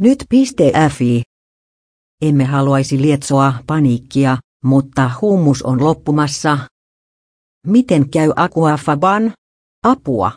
Nyt.fi. Emme haluaisi lietsoa paniikkia, mutta hummus on loppumassa. Miten käy Aquafaban? Apua.